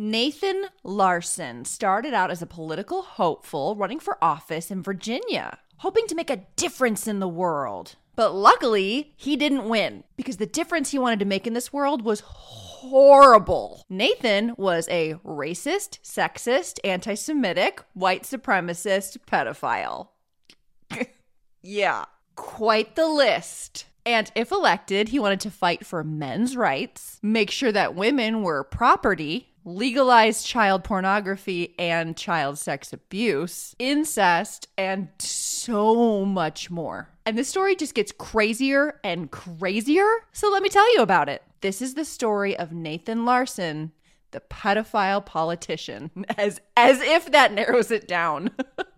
Nathan Larson started out as a political hopeful running for office in Virginia, hoping to make a difference in the world. But luckily, he didn't win because the difference he wanted to make in this world was horrible. Nathan was a racist, sexist, anti Semitic, white supremacist pedophile. yeah, quite the list. And if elected, he wanted to fight for men's rights, make sure that women were property, legalize child pornography and child sex abuse, incest, and so much more. And the story just gets crazier and crazier. So let me tell you about it. This is the story of Nathan Larson, the pedophile politician, as as if that narrows it down.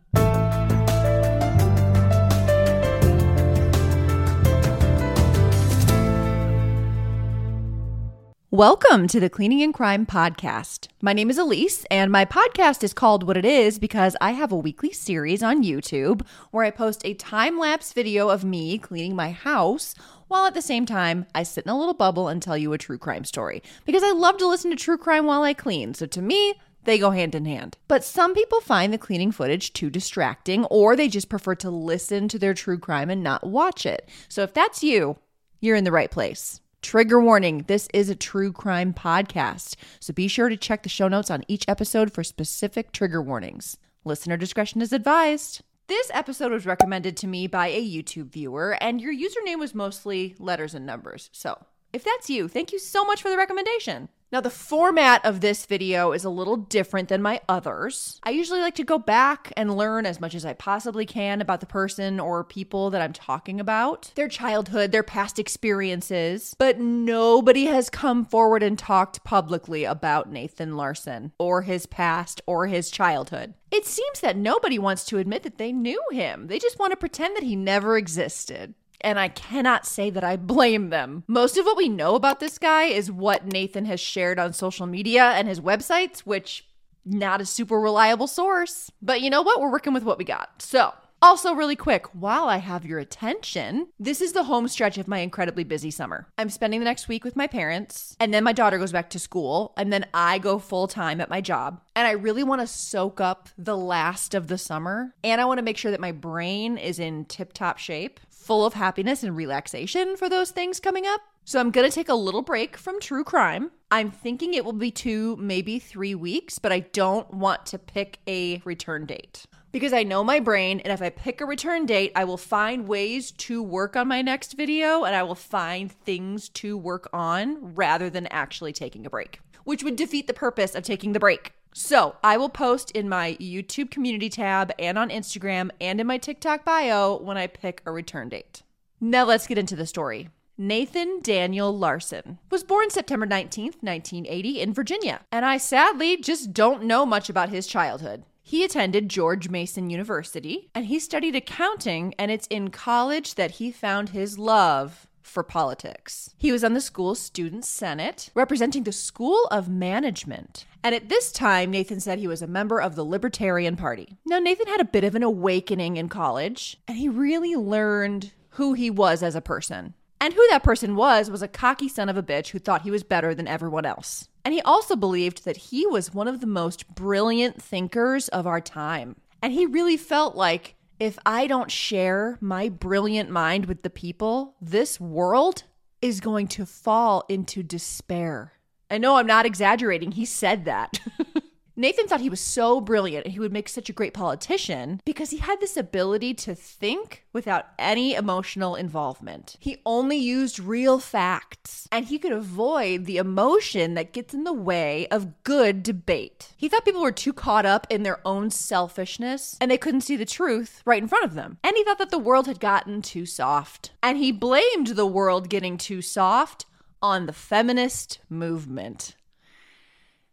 Welcome to the Cleaning and Crime Podcast. My name is Elise, and my podcast is called What It Is because I have a weekly series on YouTube where I post a time lapse video of me cleaning my house while at the same time I sit in a little bubble and tell you a true crime story. Because I love to listen to true crime while I clean, so to me, they go hand in hand. But some people find the cleaning footage too distracting, or they just prefer to listen to their true crime and not watch it. So if that's you, you're in the right place. Trigger warning this is a true crime podcast, so be sure to check the show notes on each episode for specific trigger warnings. Listener discretion is advised. This episode was recommended to me by a YouTube viewer, and your username was mostly letters and numbers. So, if that's you, thank you so much for the recommendation. Now, the format of this video is a little different than my others. I usually like to go back and learn as much as I possibly can about the person or people that I'm talking about, their childhood, their past experiences, but nobody has come forward and talked publicly about Nathan Larson or his past or his childhood. It seems that nobody wants to admit that they knew him. They just want to pretend that he never existed and I cannot say that I blame them. Most of what we know about this guy is what Nathan has shared on social media and his websites, which not a super reliable source. But you know what? We're working with what we got. So, also, really quick, while I have your attention, this is the home stretch of my incredibly busy summer. I'm spending the next week with my parents, and then my daughter goes back to school, and then I go full time at my job. And I really want to soak up the last of the summer, and I want to make sure that my brain is in tip top shape, full of happiness and relaxation for those things coming up. So I'm going to take a little break from true crime. I'm thinking it will be two, maybe three weeks, but I don't want to pick a return date because I know my brain, and if I pick a return date, I will find ways to work on my next video and I will find things to work on rather than actually taking a break, which would defeat the purpose of taking the break. So I will post in my YouTube community tab and on Instagram and in my TikTok bio when I pick a return date. Now let's get into the story. Nathan Daniel Larson was born September 19th, 1980, in Virginia, and I sadly just don't know much about his childhood. He attended George Mason University and he studied accounting, and it's in college that he found his love for politics. He was on the school's student senate, representing the School of Management. And at this time, Nathan said he was a member of the Libertarian Party. Now, Nathan had a bit of an awakening in college, and he really learned who he was as a person. And who that person was was a cocky son of a bitch who thought he was better than everyone else. And he also believed that he was one of the most brilliant thinkers of our time. And he really felt like if I don't share my brilliant mind with the people, this world is going to fall into despair. I know I'm not exaggerating. He said that. Nathan thought he was so brilliant and he would make such a great politician because he had this ability to think without any emotional involvement. He only used real facts and he could avoid the emotion that gets in the way of good debate. He thought people were too caught up in their own selfishness and they couldn't see the truth right in front of them. And he thought that the world had gotten too soft. And he blamed the world getting too soft on the feminist movement.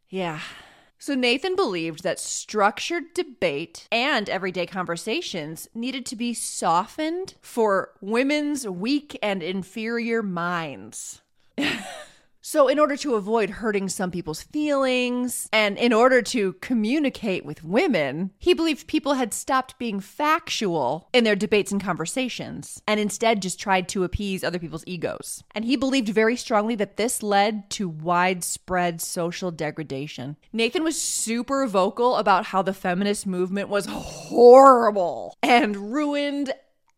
Yeah, so Nathan believed that structured debate and everyday conversations needed to be softened for women's weak and inferior minds. So, in order to avoid hurting some people's feelings and in order to communicate with women, he believed people had stopped being factual in their debates and conversations and instead just tried to appease other people's egos. And he believed very strongly that this led to widespread social degradation. Nathan was super vocal about how the feminist movement was horrible and ruined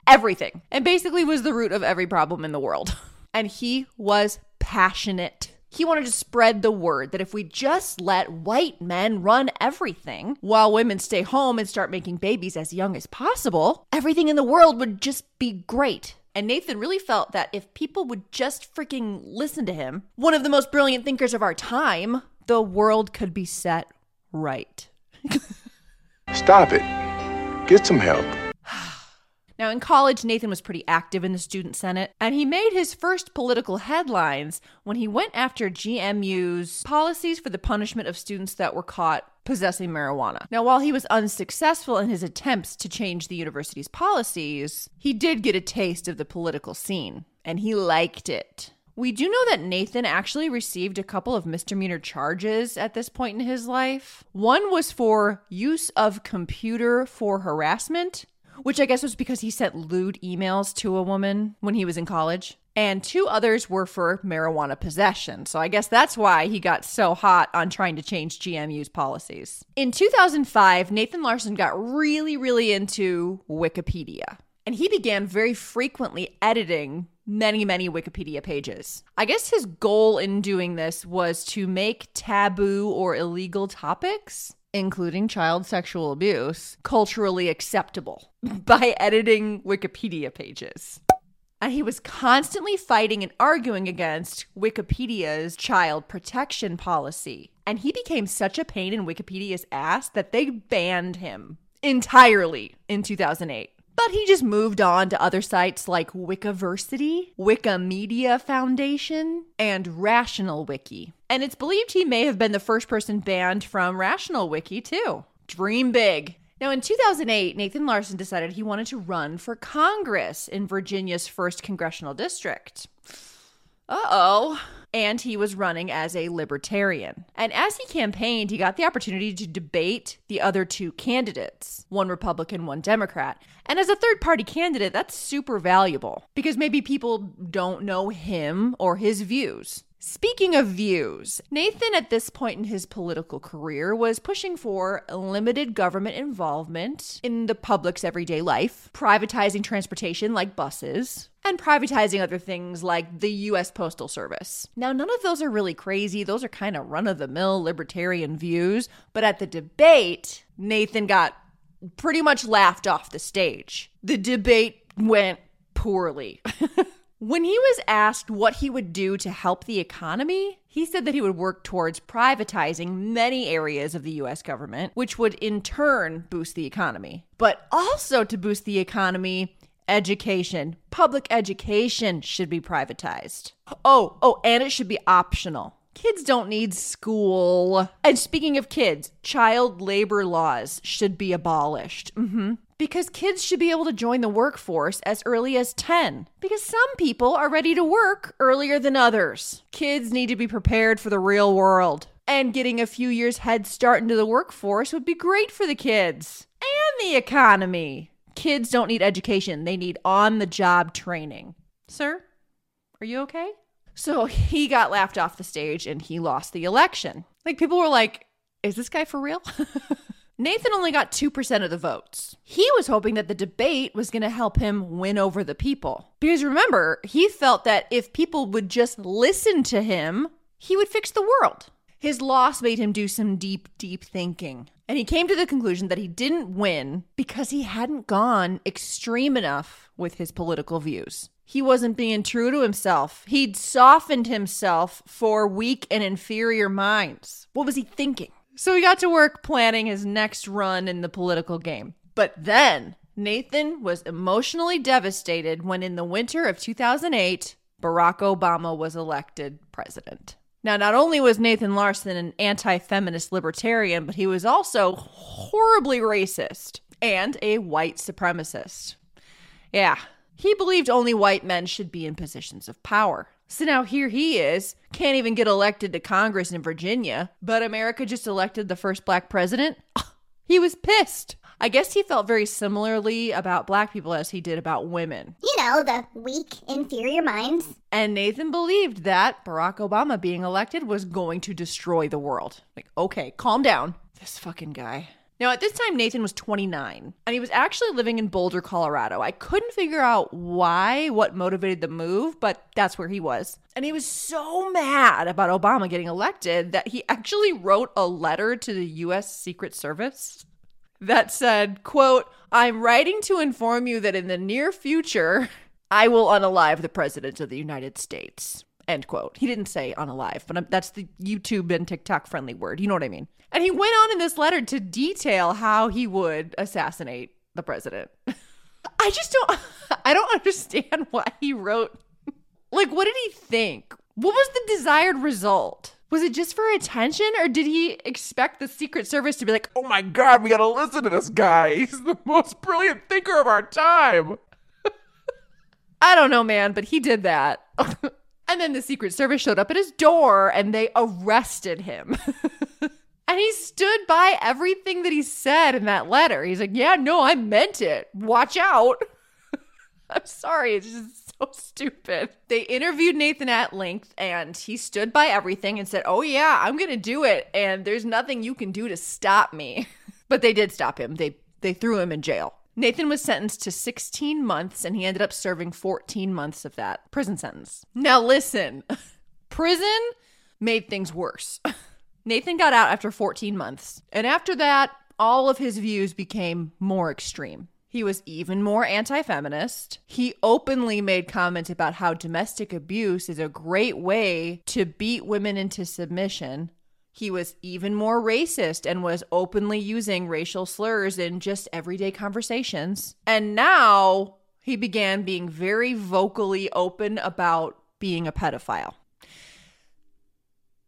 everything and basically was the root of every problem in the world. And he was passionate. He wanted to spread the word that if we just let white men run everything while women stay home and start making babies as young as possible, everything in the world would just be great. And Nathan really felt that if people would just freaking listen to him, one of the most brilliant thinkers of our time, the world could be set right. Stop it. Get some help. Now, in college, Nathan was pretty active in the Student Senate, and he made his first political headlines when he went after GMU's policies for the punishment of students that were caught possessing marijuana. Now, while he was unsuccessful in his attempts to change the university's policies, he did get a taste of the political scene, and he liked it. We do know that Nathan actually received a couple of misdemeanor charges at this point in his life. One was for use of computer for harassment, which I guess was because he sent lewd emails to a woman when he was in college. And two others were for marijuana possession. So I guess that's why he got so hot on trying to change GMU's policies. In 2005, Nathan Larson got really, really into Wikipedia. And he began very frequently editing many, many Wikipedia pages. I guess his goal in doing this was to make taboo or illegal topics including child sexual abuse, culturally acceptable by editing Wikipedia pages. And he was constantly fighting and arguing against Wikipedia's child protection policy. And he became such a pain in Wikipedia's ass that they banned him entirely in 2008. But he just moved on to other sites like Wikiversity, Wikimedia Foundation, and Rational Wiki. And it's believed he may have been the first person banned from Rational Wiki, too. Dream big. Now, in 2008, Nathan Larson decided he wanted to run for Congress in Virginia's 1st Congressional District. Uh oh and he was running as a libertarian. And as he campaigned, he got the opportunity to debate the other two candidates one Republican, one Democrat. And as a third party candidate, that's super valuable because maybe people don't know him or his views. Speaking of views, Nathan at this point in his political career was pushing for limited government involvement in the public's everyday life, privatizing transportation like buses, and privatizing other things like the US Postal Service. Now, none of those are really crazy, those are kind of run of the mill libertarian views, but at the debate, Nathan got pretty much laughed off the stage. The debate went poorly. When he was asked what he would do to help the economy, he said that he would work towards privatizing many areas of the US government, which would in turn boost the economy. But also to boost the economy, education, public education should be privatized. Oh, oh, and it should be optional. Kids don't need school. And speaking of kids, child labor laws should be abolished. Mm-hmm because kids should be able to join the workforce as early as 10 because some people are ready to work earlier than others. Kids need to be prepared for the real world. And getting a few years head start into the workforce would be great for the kids and the economy. Kids don't need education, they need on the job training. Sir, are you okay? So he got laughed off the stage and he lost the election. Like people were like, is this guy for real? Nathan only got 2% of the votes. He was hoping that the debate was going to help him win over the people. Because remember, he felt that if people would just listen to him, he would fix the world. His loss made him do some deep, deep thinking. And he came to the conclusion that he didn't win because he hadn't gone extreme enough with his political views. He wasn't being true to himself. He'd softened himself for weak and inferior minds. What was he thinking? So he got to work planning his next run in the political game. But then Nathan was emotionally devastated when, in the winter of 2008, Barack Obama was elected president. Now, not only was Nathan Larson an anti feminist libertarian, but he was also horribly racist and a white supremacist. Yeah, he believed only white men should be in positions of power. So now here he is, can't even get elected to Congress in Virginia, but America just elected the first black president. He was pissed. I guess he felt very similarly about black people as he did about women. You know, the weak, inferior minds. And Nathan believed that Barack Obama being elected was going to destroy the world. Like, okay, calm down. This fucking guy. Now, at this time, Nathan was 29, and he was actually living in Boulder, Colorado. I couldn't figure out why, what motivated the move, but that's where he was. And he was so mad about Obama getting elected that he actually wrote a letter to the U.S. Secret Service that said, quote, I'm writing to inform you that in the near future, I will unalive the President of the United States. End quote. He didn't say on unalive, but that's the YouTube and TikTok friendly word. You know what I mean? And he went on in this letter to detail how he would assassinate the president. I just don't I don't understand why he wrote like what did he think? What was the desired result? Was it just for attention or did he expect the Secret Service to be like, Oh my god, we gotta listen to this guy. He's the most brilliant thinker of our time. I don't know, man, but he did that. And then the Secret Service showed up at his door and they arrested him. and he stood by everything that he said in that letter. He's like, Yeah, no, I meant it. Watch out. I'm sorry. It's just so stupid. They interviewed Nathan at length and he stood by everything and said, Oh, yeah, I'm going to do it. And there's nothing you can do to stop me. but they did stop him. They, they threw him in jail. Nathan was sentenced to 16 months and he ended up serving 14 months of that prison sentence. Now, listen, prison made things worse. Nathan got out after 14 months, and after that, all of his views became more extreme. He was even more anti feminist. He openly made comments about how domestic abuse is a great way to beat women into submission. He was even more racist and was openly using racial slurs in just everyday conversations. And now he began being very vocally open about being a pedophile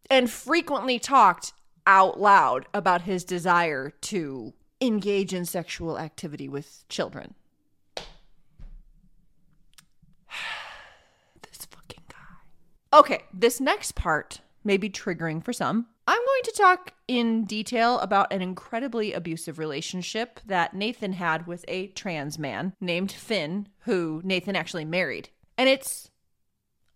and frequently talked out loud about his desire to engage in sexual activity with children. this fucking guy. Okay, this next part may be triggering for some. I'm going to talk in detail about an incredibly abusive relationship that Nathan had with a trans man named Finn, who Nathan actually married. And it's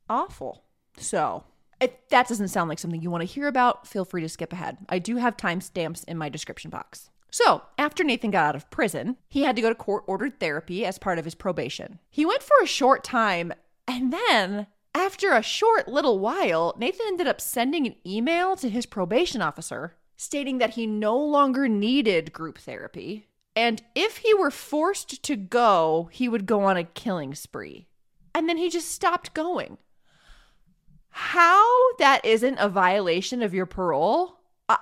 awful. So, if that doesn't sound like something you want to hear about, feel free to skip ahead. I do have timestamps in my description box. So, after Nathan got out of prison, he had to go to court ordered therapy as part of his probation. He went for a short time, and then after a short little while, Nathan ended up sending an email to his probation officer stating that he no longer needed group therapy. And if he were forced to go, he would go on a killing spree. And then he just stopped going. How that isn't a violation of your parole, I,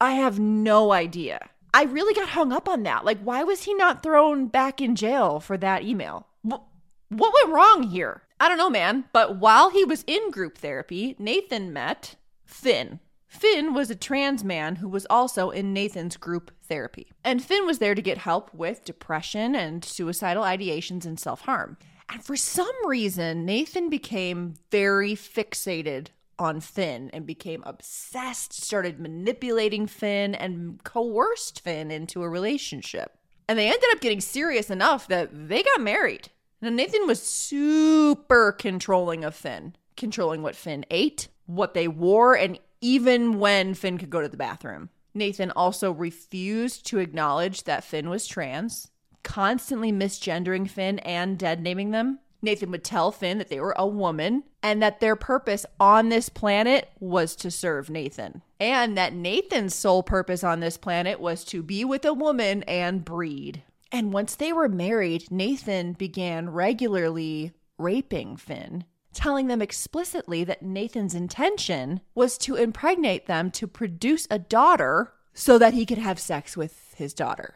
I have no idea. I really got hung up on that. Like, why was he not thrown back in jail for that email? What, what went wrong here? I don't know, man. But while he was in group therapy, Nathan met Finn. Finn was a trans man who was also in Nathan's group therapy. And Finn was there to get help with depression and suicidal ideations and self harm. And for some reason, Nathan became very fixated on Finn and became obsessed, started manipulating Finn, and coerced Finn into a relationship. And they ended up getting serious enough that they got married. Now, Nathan was super controlling of Finn, controlling what Finn ate, what they wore, and even when Finn could go to the bathroom. Nathan also refused to acknowledge that Finn was trans, constantly misgendering Finn and dead naming them. Nathan would tell Finn that they were a woman and that their purpose on this planet was to serve Nathan. And that Nathan's sole purpose on this planet was to be with a woman and breed. And once they were married, Nathan began regularly raping Finn, telling them explicitly that Nathan's intention was to impregnate them to produce a daughter so that he could have sex with his daughter.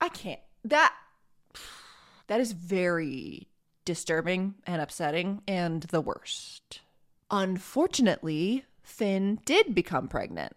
I can't. That that is very disturbing and upsetting and the worst. Unfortunately, Finn did become pregnant.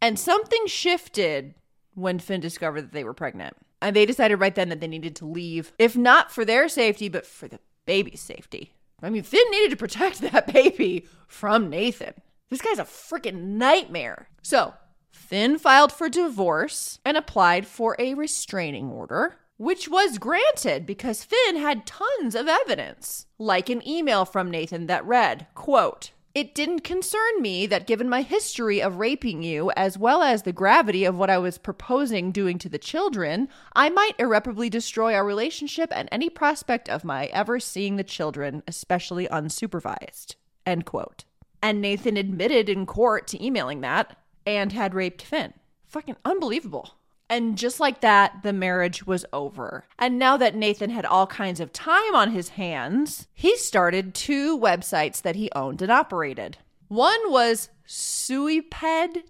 And something shifted when Finn discovered that they were pregnant. And they decided right then that they needed to leave, if not for their safety, but for the baby's safety. I mean, Finn needed to protect that baby from Nathan. This guy's a freaking nightmare. So, Finn filed for divorce and applied for a restraining order, which was granted because Finn had tons of evidence, like an email from Nathan that read, quote, it didn't concern me that given my history of raping you, as well as the gravity of what I was proposing doing to the children, I might irreparably destroy our relationship and any prospect of my ever seeing the children, especially unsupervised. End quote. And Nathan admitted in court to emailing that and had raped Finn. Fucking unbelievable. And just like that, the marriage was over. And now that Nathan had all kinds of time on his hands, he started two websites that he owned and operated. One was suiped.org,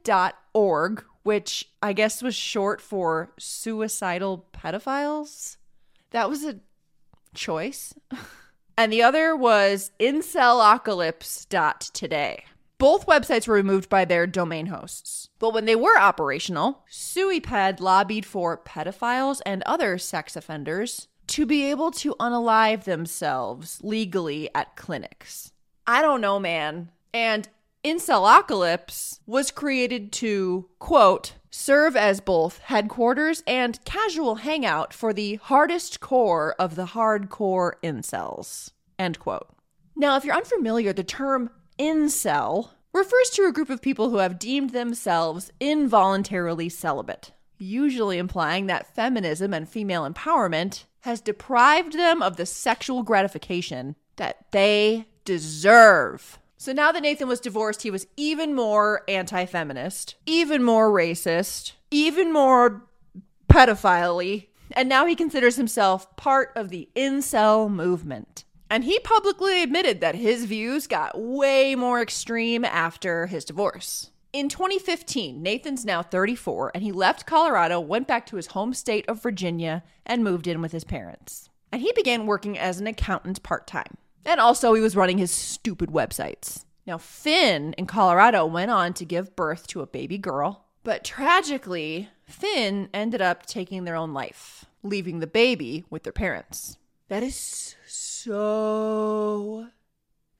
which I guess was short for suicidal pedophiles. That was a choice. and the other was incelocalypse.today. Both websites were removed by their domain hosts. But when they were operational, SuiPed lobbied for pedophiles and other sex offenders to be able to unalive themselves legally at clinics. I don't know, man. And Incelocalypse was created to, quote, serve as both headquarters and casual hangout for the hardest core of the hardcore incels, end quote. Now, if you're unfamiliar, the term incel refers to a group of people who have deemed themselves involuntarily celibate, usually implying that feminism and female empowerment has deprived them of the sexual gratification that they deserve. So now that Nathan was divorced, he was even more anti feminist, even more racist, even more pedophile and now he considers himself part of the incel movement. And he publicly admitted that his views got way more extreme after his divorce. In 2015, Nathan's now 34 and he left Colorado, went back to his home state of Virginia, and moved in with his parents. And he began working as an accountant part time. And also, he was running his stupid websites. Now, Finn in Colorado went on to give birth to a baby girl, but tragically, Finn ended up taking their own life, leaving the baby with their parents. That is so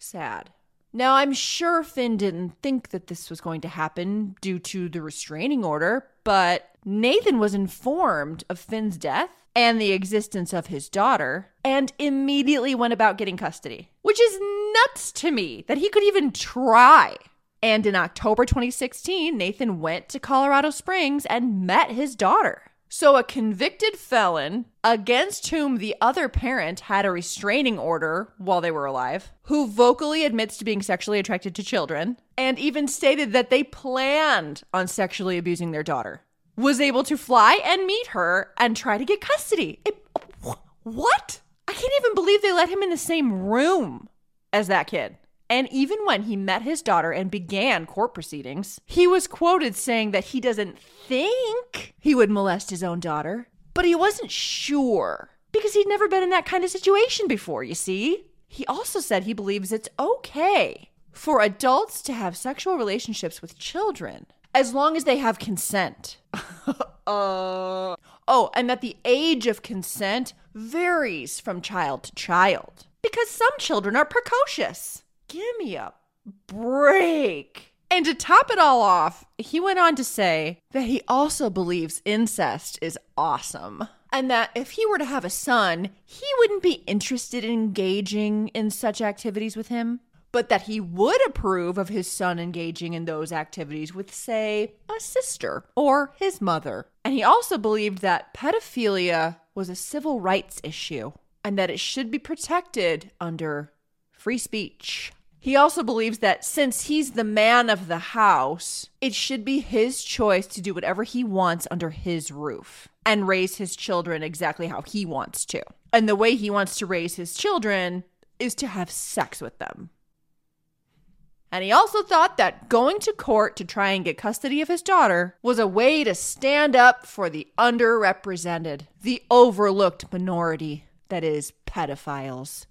sad. Now, I'm sure Finn didn't think that this was going to happen due to the restraining order, but Nathan was informed of Finn's death and the existence of his daughter and immediately went about getting custody, which is nuts to me that he could even try. And in October 2016, Nathan went to Colorado Springs and met his daughter. So, a convicted felon against whom the other parent had a restraining order while they were alive, who vocally admits to being sexually attracted to children, and even stated that they planned on sexually abusing their daughter, was able to fly and meet her and try to get custody. It, what? I can't even believe they let him in the same room as that kid. And even when he met his daughter and began court proceedings, he was quoted saying that he doesn't think he would molest his own daughter, but he wasn't sure because he'd never been in that kind of situation before, you see. He also said he believes it's okay for adults to have sexual relationships with children as long as they have consent. uh, oh, and that the age of consent varies from child to child because some children are precocious. Give me a break. And to top it all off, he went on to say that he also believes incest is awesome. And that if he were to have a son, he wouldn't be interested in engaging in such activities with him, but that he would approve of his son engaging in those activities with, say, a sister or his mother. And he also believed that pedophilia was a civil rights issue and that it should be protected under free speech. He also believes that since he's the man of the house, it should be his choice to do whatever he wants under his roof and raise his children exactly how he wants to. And the way he wants to raise his children is to have sex with them. And he also thought that going to court to try and get custody of his daughter was a way to stand up for the underrepresented, the overlooked minority that is pedophiles.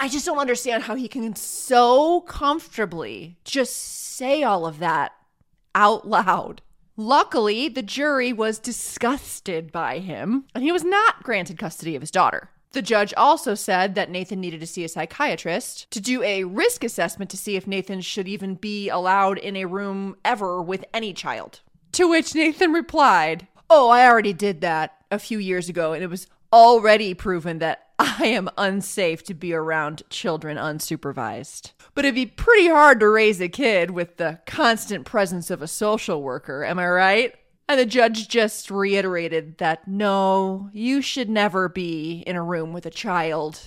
I just don't understand how he can so comfortably just say all of that out loud. Luckily, the jury was disgusted by him, and he was not granted custody of his daughter. The judge also said that Nathan needed to see a psychiatrist to do a risk assessment to see if Nathan should even be allowed in a room ever with any child. To which Nathan replied, Oh, I already did that a few years ago, and it was already proven that I am unsafe to be around children unsupervised. But it'd be pretty hard to raise a kid with the constant presence of a social worker, am I right? And the judge just reiterated that no, you should never be in a room with a child.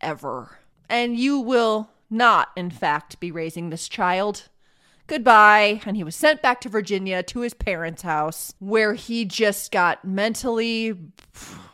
Ever. And you will not, in fact, be raising this child. Goodbye. And he was sent back to Virginia to his parents' house, where he just got mentally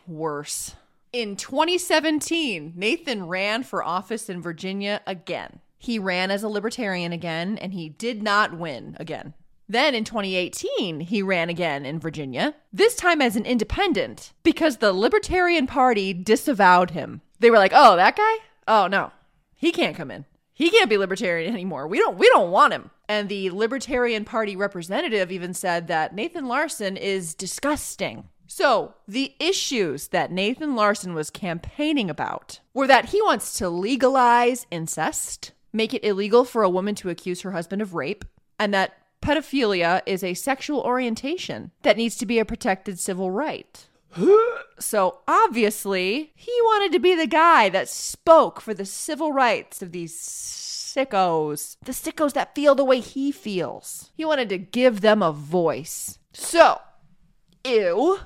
worse. In 2017, Nathan ran for office in Virginia again. He ran as a libertarian again, and he did not win again. Then in 2018, he ran again in Virginia, this time as an independent, because the Libertarian Party disavowed him. They were like, "Oh, that guy? Oh no. He can't come in. He can't be libertarian anymore. We don't we don't want him." And the Libertarian Party representative even said that Nathan Larson is disgusting. So, the issues that Nathan Larson was campaigning about were that he wants to legalize incest, make it illegal for a woman to accuse her husband of rape, and that pedophilia is a sexual orientation that needs to be a protected civil right. so obviously, he wanted to be the guy that spoke for the civil rights of these sickos, the sickos that feel the way he feels. He wanted to give them a voice. So, ew.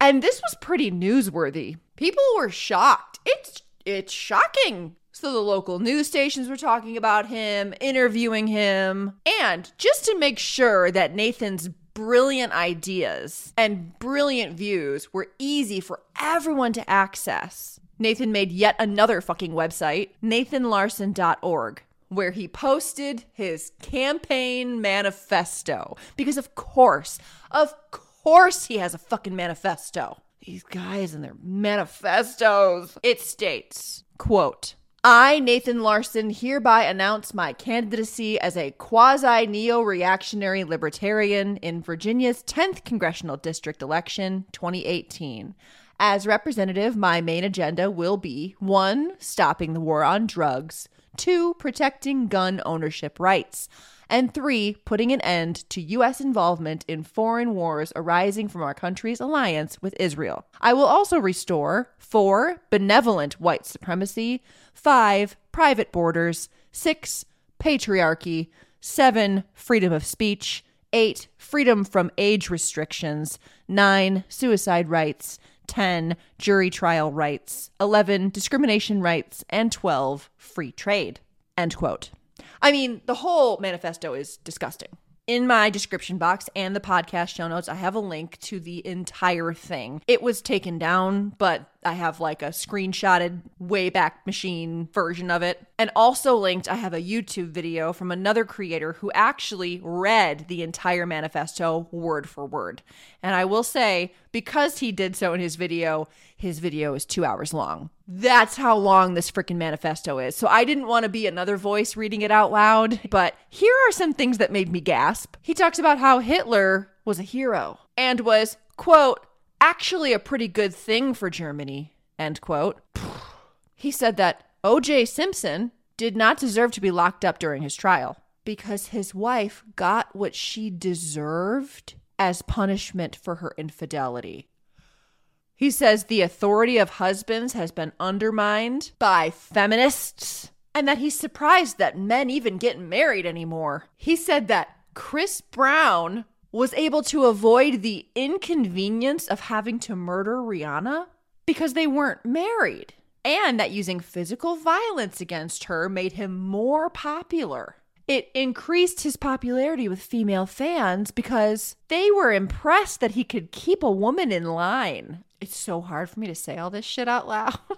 And this was pretty newsworthy. People were shocked. It's it's shocking so the local news stations were talking about him, interviewing him, and just to make sure that Nathan's brilliant ideas and brilliant views were easy for everyone to access. Nathan made yet another fucking website, nathanlarson.org, where he posted his campaign manifesto. Because, of course, of course, he has a fucking manifesto. These guys and their manifestos. It states, quote, I, Nathan Larson, hereby announce my candidacy as a quasi neo reactionary libertarian in Virginia's 10th Congressional District election 2018. As representative, my main agenda will be 1. Stopping the war on drugs, 2. Protecting gun ownership rights, and three, putting an end to U.S. involvement in foreign wars arising from our country's alliance with Israel. I will also restore four, benevolent white supremacy, five, private borders, six, patriarchy, seven, freedom of speech, eight, freedom from age restrictions, nine, suicide rights. 10 jury trial rights 11 discrimination rights and 12 free trade end quote I mean, the whole manifesto is disgusting. In my description box and the podcast show notes, I have a link to the entire thing. It was taken down, but I have like a screenshotted Wayback Machine version of it. And also linked, I have a YouTube video from another creator who actually read the entire manifesto word for word. And I will say, because he did so in his video, his video is two hours long. That's how long this freaking manifesto is. So I didn't want to be another voice reading it out loud, but here are some things that made me gasp. He talks about how Hitler was a hero and was, quote, actually a pretty good thing for Germany, end quote. He said that O.J. Simpson did not deserve to be locked up during his trial because his wife got what she deserved as punishment for her infidelity. He says the authority of husbands has been undermined by feminists and that he's surprised that men even get married anymore. He said that Chris Brown was able to avoid the inconvenience of having to murder Rihanna because they weren't married, and that using physical violence against her made him more popular. It increased his popularity with female fans because they were impressed that he could keep a woman in line. It's so hard for me to say all this shit out loud.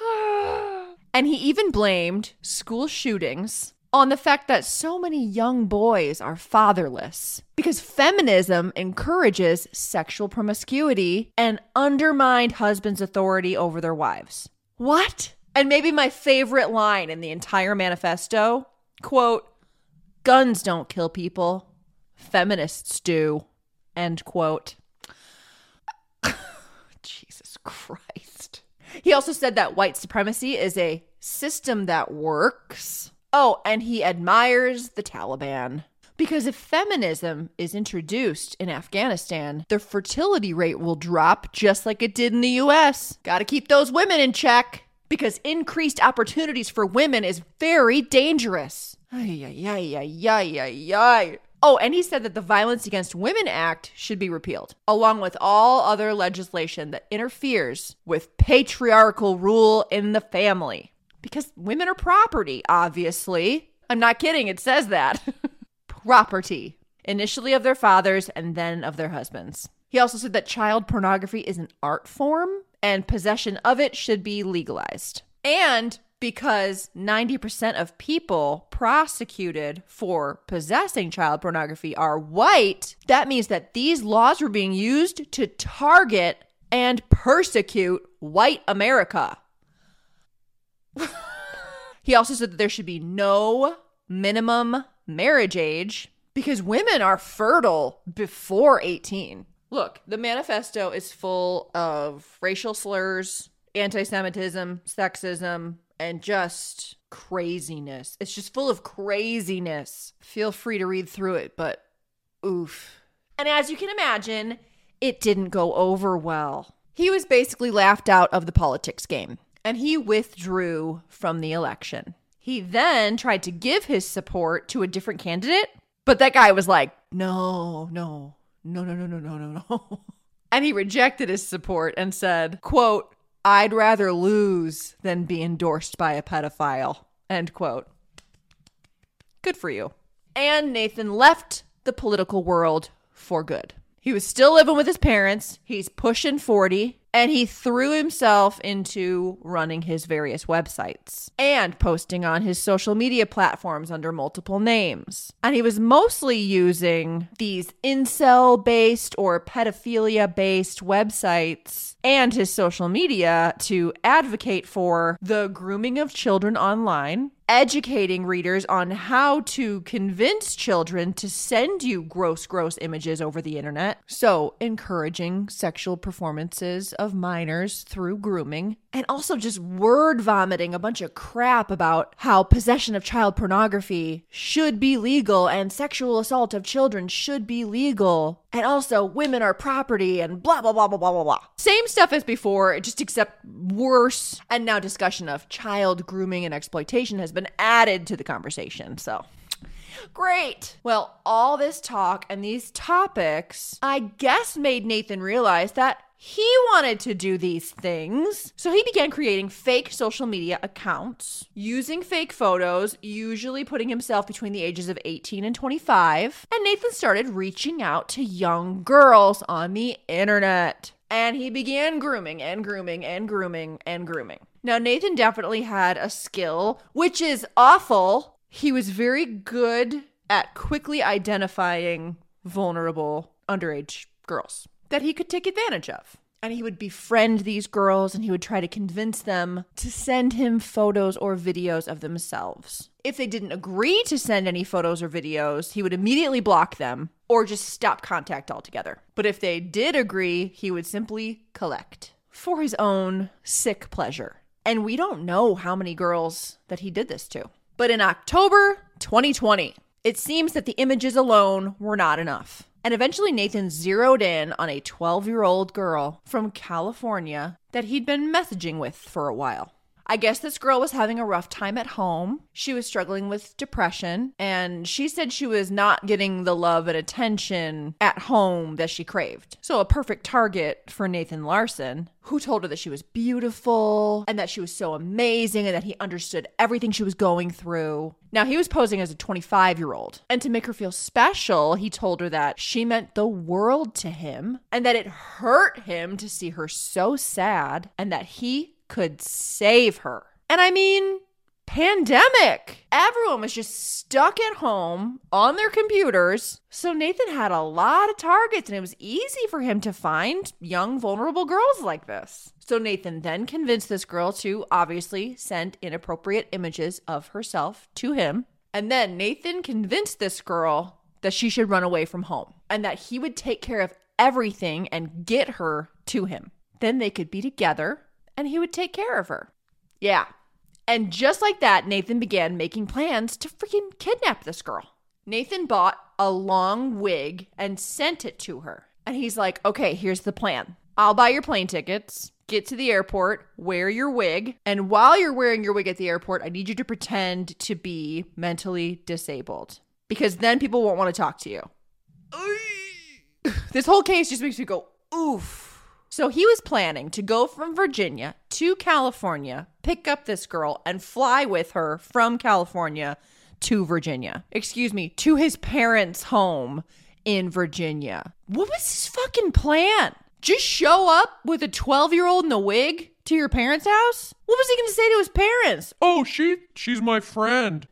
and he even blamed school shootings on the fact that so many young boys are fatherless because feminism encourages sexual promiscuity and undermined husbands' authority over their wives. What? And maybe my favorite line in the entire manifesto quote, guns don't kill people, feminists do, end quote. Jesus Christ. He also said that white supremacy is a system that works. Oh, and he admires the Taliban. Because if feminism is introduced in Afghanistan, the fertility rate will drop just like it did in the US. Gotta keep those women in check. Because increased opportunities for women is very dangerous. Ay, ay, ay, ay, ay. Oh, and he said that the Violence Against Women Act should be repealed, along with all other legislation that interferes with patriarchal rule in the family. Because women are property, obviously. I'm not kidding, it says that. property, initially of their fathers and then of their husbands. He also said that child pornography is an art form and possession of it should be legalized. And because 90% of people prosecuted for possessing child pornography are white, that means that these laws were being used to target and persecute white America. He also said that there should be no minimum marriage age because women are fertile before 18. Look, the manifesto is full of racial slurs, anti Semitism, sexism, and just craziness. It's just full of craziness. Feel free to read through it, but oof. And as you can imagine, it didn't go over well. He was basically laughed out of the politics game and he withdrew from the election. He then tried to give his support to a different candidate, but that guy was like, no, no, no, no, no, no, no, no, no. And he rejected his support and said, quote, I'd rather lose than be endorsed by a pedophile, end quote. Good for you. And Nathan left the political world for good. He was still living with his parents. He's pushing 40 and he threw himself into running his various websites and posting on his social media platforms under multiple names. And he was mostly using these incel based or pedophilia based websites and his social media to advocate for the grooming of children online educating readers on how to convince children to send you gross, gross images over the internet. So, encouraging sexual performances of minors through grooming, and also just word vomiting a bunch of crap about how possession of child pornography should be legal and sexual assault of children should be legal. And also, women are property and blah, blah, blah, blah, blah, blah, blah. Same stuff as before, just except worse. And now, discussion of child grooming and exploitation has been added to the conversation. So, Great. Well, all this talk and these topics, I guess, made Nathan realize that he wanted to do these things. So he began creating fake social media accounts, using fake photos, usually putting himself between the ages of 18 and 25. And Nathan started reaching out to young girls on the internet. And he began grooming and grooming and grooming and grooming. Now, Nathan definitely had a skill, which is awful. He was very good at quickly identifying vulnerable underage girls that he could take advantage of. And he would befriend these girls and he would try to convince them to send him photos or videos of themselves. If they didn't agree to send any photos or videos, he would immediately block them or just stop contact altogether. But if they did agree, he would simply collect for his own sick pleasure. And we don't know how many girls that he did this to. But in October 2020, it seems that the images alone were not enough. And eventually, Nathan zeroed in on a 12 year old girl from California that he'd been messaging with for a while. I guess this girl was having a rough time at home. She was struggling with depression, and she said she was not getting the love and attention at home that she craved. So, a perfect target for Nathan Larson, who told her that she was beautiful and that she was so amazing and that he understood everything she was going through. Now, he was posing as a 25 year old, and to make her feel special, he told her that she meant the world to him and that it hurt him to see her so sad and that he could save her. And I mean, pandemic. Everyone was just stuck at home on their computers. So Nathan had a lot of targets, and it was easy for him to find young, vulnerable girls like this. So Nathan then convinced this girl to obviously send inappropriate images of herself to him. And then Nathan convinced this girl that she should run away from home and that he would take care of everything and get her to him. Then they could be together and he would take care of her. Yeah. And just like that, Nathan began making plans to freaking kidnap this girl. Nathan bought a long wig and sent it to her. And he's like, okay, here's the plan. I'll buy your plane tickets, get to the airport, wear your wig, and while you're wearing your wig at the airport, I need you to pretend to be mentally disabled because then people won't want to talk to you. this whole case just makes me go, oof. So he was planning to go from Virginia to California, pick up this girl, and fly with her from California to Virginia. Excuse me, to his parents' home in Virginia. What was his fucking plan? Just show up with a 12 year old in a wig to your parents' house? What was he to say to his parents? Oh, she she's my friend.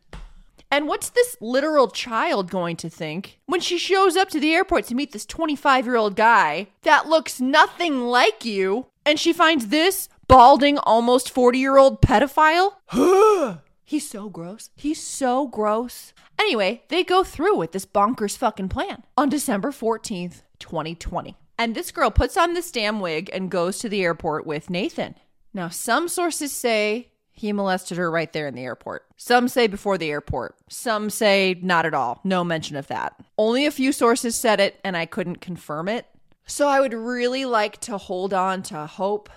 And what's this literal child going to think when she shows up to the airport to meet this 25 year old guy that looks nothing like you and she finds this balding, almost 40 year old pedophile? He's so gross. He's so gross. Anyway, they go through with this bonkers fucking plan on December 14th, 2020. And this girl puts on this damn wig and goes to the airport with Nathan. Now, some sources say he molested her right there in the airport. Some say before the airport. Some say not at all. No mention of that. Only a few sources said it, and I couldn't confirm it. So I would really like to hold on to hope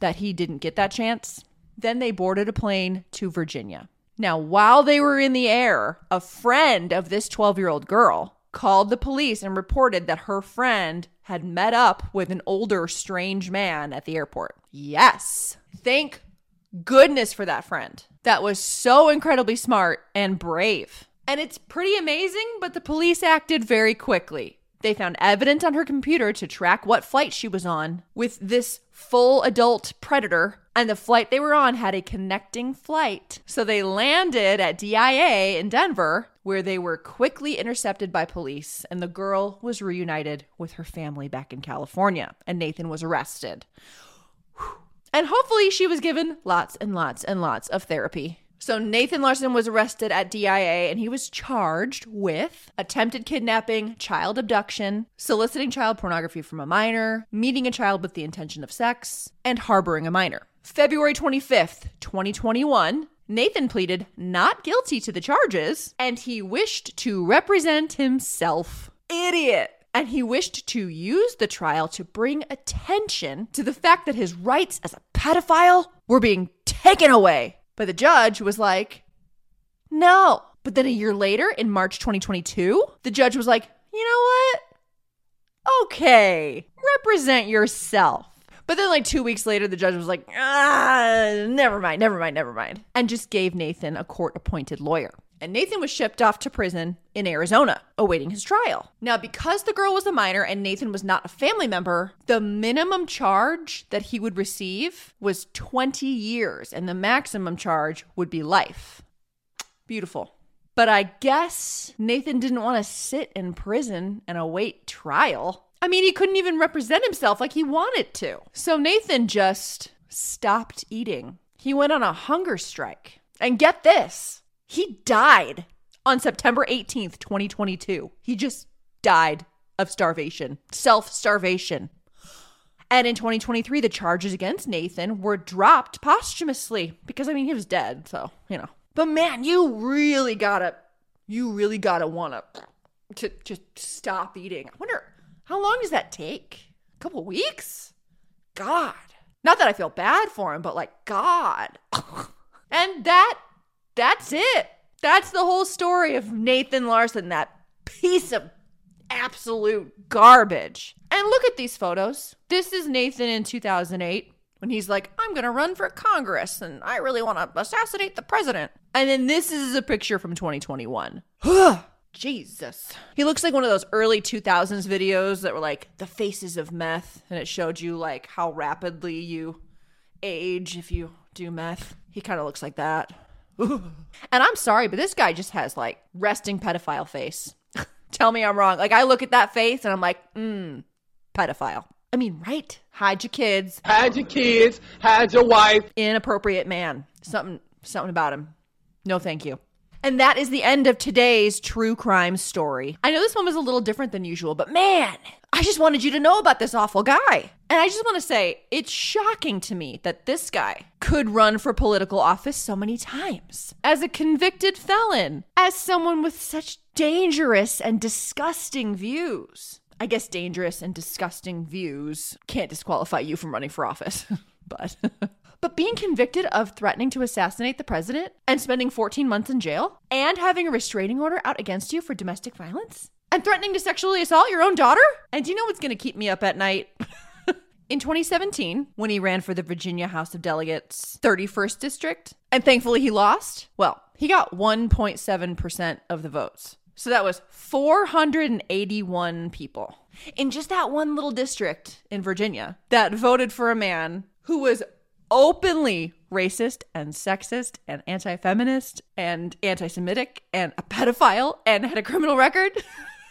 that he didn't get that chance. Then they boarded a plane to Virginia. Now, while they were in the air, a friend of this 12 year old girl called the police and reported that her friend had met up with an older, strange man at the airport. Yes. Thank goodness for that friend. That was so incredibly smart and brave. And it's pretty amazing, but the police acted very quickly. They found evidence on her computer to track what flight she was on with this full adult predator, and the flight they were on had a connecting flight. So they landed at DIA in Denver, where they were quickly intercepted by police, and the girl was reunited with her family back in California, and Nathan was arrested. And hopefully, she was given lots and lots and lots of therapy. So, Nathan Larson was arrested at DIA and he was charged with attempted kidnapping, child abduction, soliciting child pornography from a minor, meeting a child with the intention of sex, and harboring a minor. February 25th, 2021, Nathan pleaded not guilty to the charges and he wished to represent himself. Idiot and he wished to use the trial to bring attention to the fact that his rights as a pedophile were being taken away. But the judge was like, no. But then a year later, in March 2022, the judge was like, you know what? Okay, represent yourself. But then, like two weeks later, the judge was like, ah, never mind, never mind, never mind, and just gave Nathan a court appointed lawyer and Nathan was shipped off to prison in Arizona, awaiting his trial. Now, because the girl was a minor and Nathan was not a family member, the minimum charge that he would receive was 20 years, and the maximum charge would be life. Beautiful. But I guess Nathan didn't want to sit in prison and await trial. I mean, he couldn't even represent himself like he wanted to. So Nathan just stopped eating. He went on a hunger strike. And get this he died on September 18th, 2022. He just died of starvation, self starvation. And in 2023, the charges against Nathan were dropped posthumously because, I mean, he was dead. So, you know. But man, you really gotta, you really gotta wanna to just stop eating. I wonder, how long does that take? A couple weeks? God. Not that I feel bad for him, but like, God. and that that's it. That's the whole story of Nathan Larson, that piece of absolute garbage. And look at these photos. This is Nathan in 2008 when he's like, I'm going to run for Congress and I really want to assassinate the president. And then this is a picture from 2021. Jesus. He looks like one of those early 2000s videos that were like the faces of meth and it showed you like how rapidly you age if you do meth. He kind of looks like that. and I'm sorry, but this guy just has like resting pedophile face. Tell me I'm wrong. Like I look at that face and I'm like, mm, pedophile. I mean, right? Hide your kids. Hide your kids. Hide your wife. Inappropriate man. Something, something about him. No, thank you. And that is the end of today's true crime story. I know this one was a little different than usual, but man, I just wanted you to know about this awful guy. And I just want to say, it's shocking to me that this guy could run for political office so many times. As a convicted felon, as someone with such dangerous and disgusting views. I guess dangerous and disgusting views can't disqualify you from running for office, but. But being convicted of threatening to assassinate the president and spending 14 months in jail and having a restraining order out against you for domestic violence and threatening to sexually assault your own daughter? And do you know what's going to keep me up at night? in 2017, when he ran for the Virginia House of Delegates 31st District, and thankfully he lost, well, he got 1.7% of the votes. So that was 481 people in just that one little district in Virginia that voted for a man who was openly racist and sexist and anti feminist and anti Semitic and a pedophile and had a criminal record.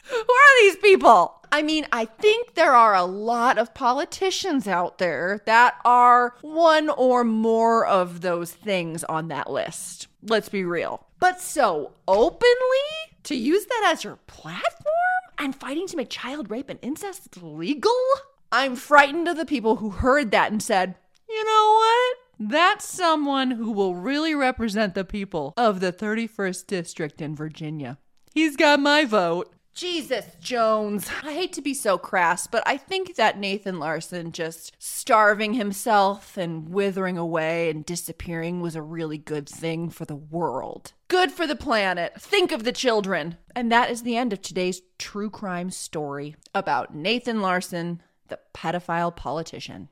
Who are these people? I mean, I think there are a lot of politicians out there that are one or more of those things on that list. Let's be real. But so openly to use that as your platform and fighting to make child rape and incest legal? I'm frightened of the people who heard that and said, you know what? That's someone who will really represent the people of the 31st District in Virginia. He's got my vote. Jesus Jones. I hate to be so crass, but I think that Nathan Larson just starving himself and withering away and disappearing was a really good thing for the world. Good for the planet. Think of the children. And that is the end of today's true crime story about Nathan Larson, the pedophile politician.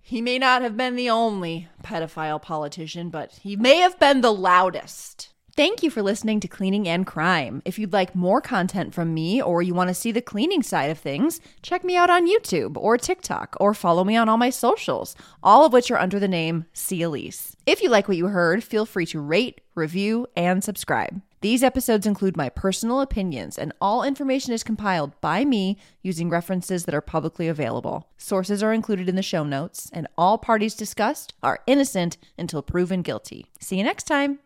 He may not have been the only pedophile politician, but he may have been the loudest. Thank you for listening to Cleaning and Crime. If you'd like more content from me or you want to see the cleaning side of things, check me out on YouTube or TikTok or follow me on all my socials, all of which are under the name C Elise. If you like what you heard, feel free to rate, review, and subscribe. These episodes include my personal opinions, and all information is compiled by me using references that are publicly available. Sources are included in the show notes, and all parties discussed are innocent until proven guilty. See you next time.